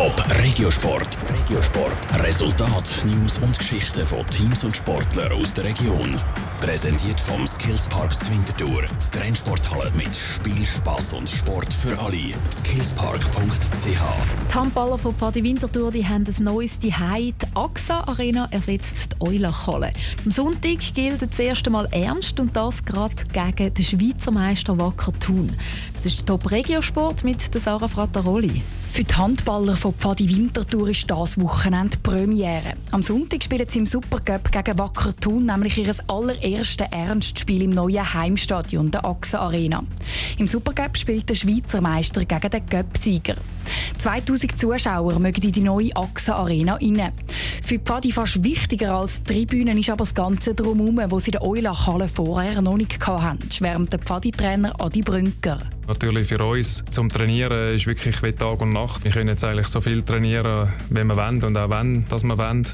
Top Regiosport. Regiosport. Resultat, News und Geschichten von Teams und Sportlern aus der Region. Präsentiert vom Skillspark Zwintertour. Die Trennsporthalle mit Spiel, Spass und Sport für alle. Skillspark.ch Die Handballer von Padi Winterthur die haben ein neues Zuhause. Die AXA Arena ersetzt die Eulachhalle. Am Sonntag gilt das erste Mal ernst und das gerade gegen den Schweizer Meister Wacker Thun. Das ist Top Regiosport mit Sarah Frattaroli. Für die Handballer von Pfadi Winterthur ist das Wochenende Premiere. Am Sonntag spielen sie im Supercup gegen Wacker Thun, nämlich ihr allererstes Ernstspiel im neuen Heimstadion, der AXA Arena. Im Supercup spielt der Schweizer Meister gegen den Cup-Sieger. 2000 Zuschauer mögen in die neue AXA Arena rein. Für Pfadi fast wichtiger als die Tribünen ist aber das Ganze drumherum, wo sie in der Eulach-Halle vorher noch nicht hatten, schwärmt der Pfadi-Trainer Adi Brünker. Natürlich für uns zum Trainieren ist wirklich wie Tag und Nacht. Wir können jetzt eigentlich so viel trainieren, wie wir wollen und auch wenn, dass wir wollen.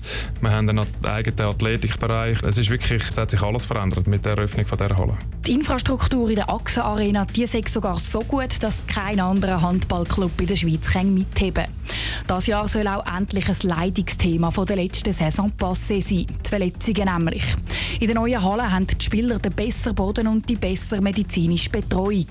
Wir haben einen eigenen Athletikbereich. Es ist wirklich, es hat sich alles verändert mit der Eröffnung von dieser Halle. Die Infrastruktur in der AXA Arena die ist sogar so gut, dass kein anderer Handballclub in der Schweiz mitheben kann. Das Jahr soll auch endlich ein Leidungsthema von der letzten Saison passé sein. Die Verletzungen nämlich. In der neuen Halle haben die Spieler den besseren Boden und die bessere medizinische Betreuung.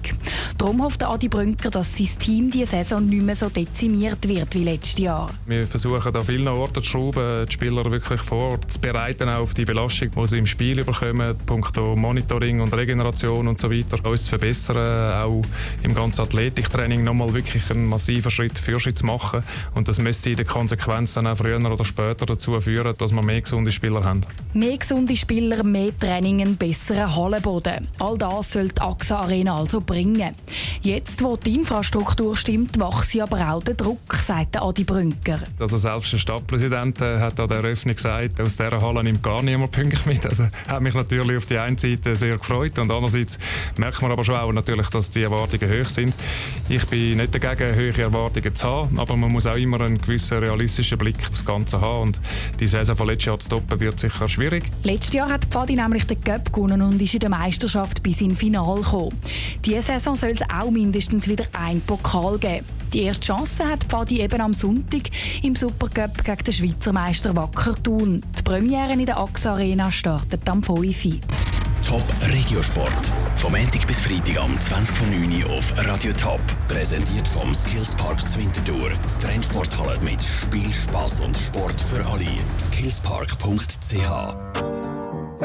Darum hofft Adi Brünker, dass sein Team diese Saison nicht mehr so dezimiert wird wie letztes Jahr. Wir versuchen an vielen Orten zu schrauben, die Spieler wirklich vorzubereiten auf die Belastung, die sie im Spiel bekommen, punkto Monitoring und Regeneration und so weiter. Uns zu verbessern, auch im ganzen Athletiktraining nochmal wirklich einen massiven Schritt für Schritt zu machen. Und das müsste in den Konsequenzen auch früher oder später dazu führen, dass wir mehr gesunde Spieler haben. Mehr gesunde Spieler, mehr Training, einen besseren Hallenboden. All das soll die AXA Arena also bringen. Jetzt, wo die Infrastruktur stimmt, wächst aber auch der Druck, sagt Adi Brünker. Also selbst der Stadtpräsident äh, hat an der Eröffnung gesagt, aus dieser Halle nimmt gar niemand Punkte mit. Also hat mich natürlich auf die einen Seite sehr gefreut und andererseits merkt man aber schon auch natürlich, dass die Erwartungen hoch sind. Ich bin nicht dagegen, höhere Erwartungen zu haben, aber man muss auch immer einen gewissen realistischen Blick auf das Ganze haben und die Saison von letztes Jahr zu toppen wird sicher schwierig. Letztes Jahr hat Pfadi nämlich den Cup gewonnen und ist in der Meisterschaft bis ins Finale gekommen. Diese Saison soll es auch mindestens wieder ein Pokal geben. Die erste Chance hat Pfadi eben am Sonntag im Supercup gegen den Schweizer Meister Wacker Thun. Die Premiere in der AXA Arena startet am 5. Top Regiosport. Vom Montag bis Freitag am 20.09 Uhr auf Radio Top. Präsentiert vom Skillspark Zwintertour. Die Trennsporthalle mit Spiel, Spass und Sport für alle. Skillspark.ch